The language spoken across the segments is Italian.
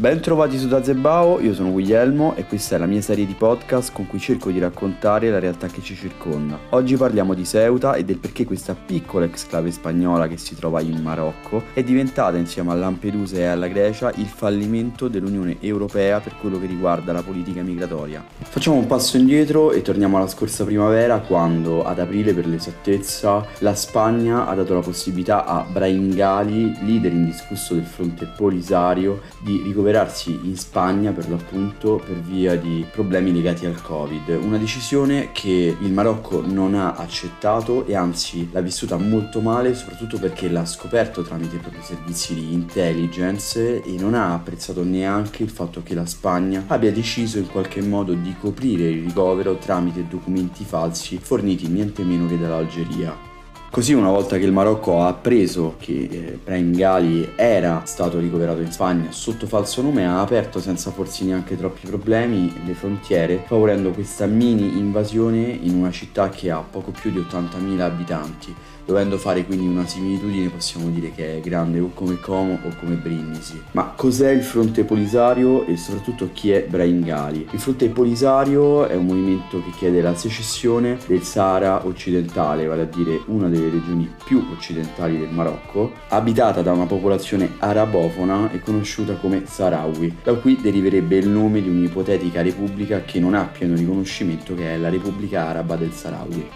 Bentrovati su Dazebao, io sono Guglielmo e questa è la mia serie di podcast con cui cerco di raccontare la realtà che ci circonda. Oggi parliamo di Ceuta e del perché questa piccola exclave spagnola che si trova in Marocco è diventata insieme a Lampedusa e alla Grecia il fallimento dell'Unione Europea per quello che riguarda la politica migratoria. Facciamo un passo indietro e torniamo alla scorsa primavera quando ad aprile per l'esattezza la Spagna ha dato la possibilità a Brahim Ghali, leader indiscusso del fronte polisario, di ricoverare ricoverarsi in Spagna per l'appunto per via di problemi legati al Covid. Una decisione che il Marocco non ha accettato e anzi l'ha vissuta molto male, soprattutto perché l'ha scoperto tramite i propri servizi di intelligence e non ha apprezzato neanche il fatto che la Spagna abbia deciso in qualche modo di coprire il ricovero tramite documenti falsi forniti niente meno che dall'Algeria. Così una volta che il Marocco ha appreso che eh, Brahim Ghali era stato ricoverato in Spagna sotto falso nome ha aperto senza forse neanche troppi problemi le frontiere favorendo questa mini invasione in una città che ha poco più di 80.000 abitanti dovendo fare quindi una similitudine possiamo dire che è grande o come Como o come Brindisi. Ma cos'è il Fronte Polisario e soprattutto chi è Brahim Ghali? Il Fronte Polisario è un movimento che chiede la secessione del Sahara occidentale, vale a dire una delle regioni più occidentali del Marocco, abitata da una popolazione arabofona e conosciuta come Sahrawi. Da qui deriverebbe il nome di un'ipotetica repubblica che non ha pieno riconoscimento che è la Repubblica Araba del Sahrawi.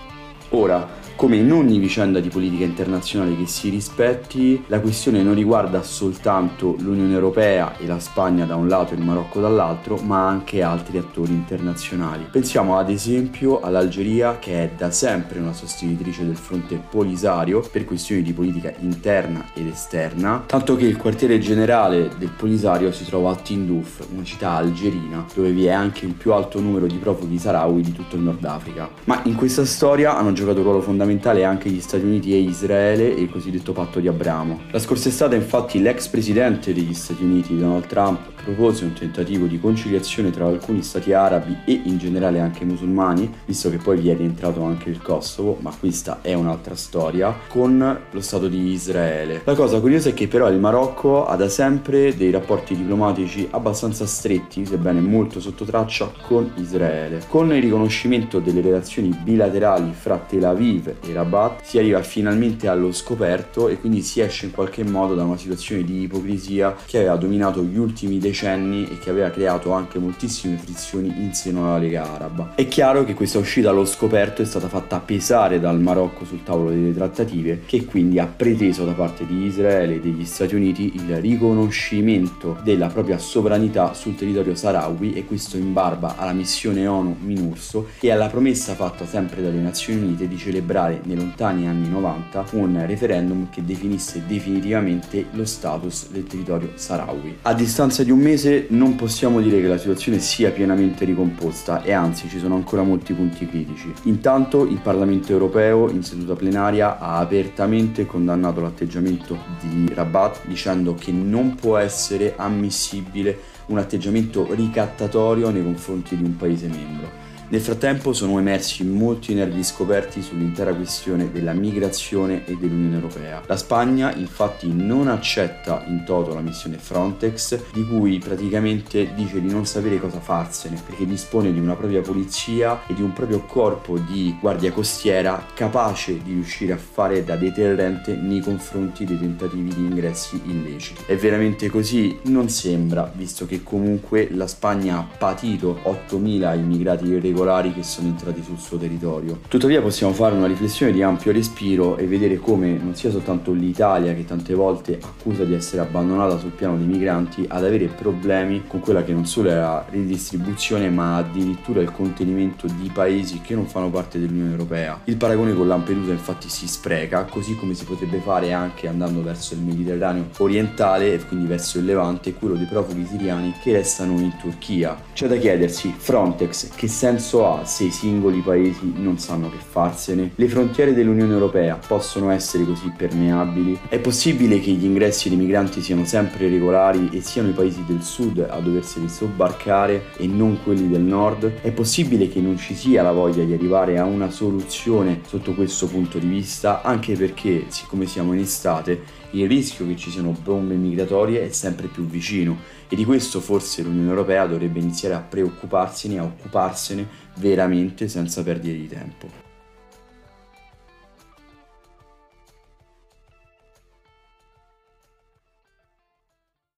Ora, come in ogni vicenda di politica internazionale che si rispetti, la questione non riguarda soltanto l'Unione Europea e la Spagna da un lato e il Marocco dall'altro, ma anche altri attori internazionali. Pensiamo ad esempio all'Algeria che è da sempre una sostenitrice del fronte polisario per questioni di politica interna ed esterna, tanto che il quartiere generale del polisario si trova a Tindouf, una città algerina, dove vi è anche il più alto numero di profughi sahrawi di tutto il Nord Africa. Ma in questa storia hanno giocato un ruolo fondamentale fondamentale anche gli Stati Uniti e Israele e il cosiddetto patto di Abramo. La scorsa estate infatti l'ex presidente degli Stati Uniti Donald Trump propose un tentativo di conciliazione tra alcuni stati arabi e in generale anche musulmani, visto che poi vi è rientrato anche il Kosovo, ma questa è un'altra storia, con lo Stato di Israele. La cosa curiosa è che però il Marocco ha da sempre dei rapporti diplomatici abbastanza stretti, sebbene molto sotto traccia, con Israele. Con il riconoscimento delle relazioni bilaterali fra Tel Aviv e Rabat si arriva finalmente allo scoperto e quindi si esce in qualche modo da una situazione di ipocrisia che aveva dominato gli ultimi decenni e che aveva creato anche moltissime frizioni in seno alla Lega Araba. È chiaro che questa uscita allo scoperto è stata fatta pesare dal Marocco sul tavolo delle trattative, che quindi ha preteso da parte di Israele e degli Stati Uniti il riconoscimento della propria sovranità sul territorio sahrawi e questo in barba alla missione ONU Minurso e alla promessa fatta sempre dalle Nazioni Unite di celebrare nei lontani anni 90 un referendum che definisse definitivamente lo status del territorio sahrawi. A distanza di un mese non possiamo dire che la situazione sia pienamente ricomposta e anzi ci sono ancora molti punti critici. Intanto il Parlamento europeo in seduta plenaria ha apertamente condannato l'atteggiamento di Rabat dicendo che non può essere ammissibile un atteggiamento ricattatorio nei confronti di un paese membro. Nel frattempo sono emersi molti nervi scoperti sull'intera questione della migrazione e dell'Unione Europea. La Spagna infatti non accetta in toto la missione Frontex, di cui praticamente dice di non sapere cosa farsene, perché dispone di una propria polizia e di un proprio corpo di guardia costiera capace di riuscire a fare da deterrente nei confronti dei tentativi di ingressi illeciti. È veramente così? Non sembra, visto che comunque la Spagna ha patito 8.000 immigrati irregolari regolari che sono entrati sul suo territorio. Tuttavia possiamo fare una riflessione di ampio respiro e vedere come non sia soltanto l'Italia che tante volte accusa di essere abbandonata sul piano dei migranti ad avere problemi con quella che non solo è la ridistribuzione ma addirittura il contenimento di paesi che non fanno parte dell'Unione Europea. Il paragone con Lampedusa infatti si spreca, così come si potrebbe fare anche andando verso il Mediterraneo orientale e quindi verso il Levante, quello dei profughi siriani che restano in Turchia. C'è da chiedersi, Frontex che senso senso ha se i singoli paesi non sanno che farsene? Le frontiere dell'Unione Europea possono essere così permeabili? È possibile che gli ingressi dei migranti siano sempre regolari e siano i paesi del sud a doverseli sobbarcare e non quelli del nord? È possibile che non ci sia la voglia di arrivare a una soluzione sotto questo punto di vista, anche perché, siccome siamo in estate, il rischio che ci siano bombe migratorie è sempre più vicino e di questo questo forse l'Unione Europea dovrebbe iniziare a preoccuparsene, a occuparsene veramente senza perdere di tempo.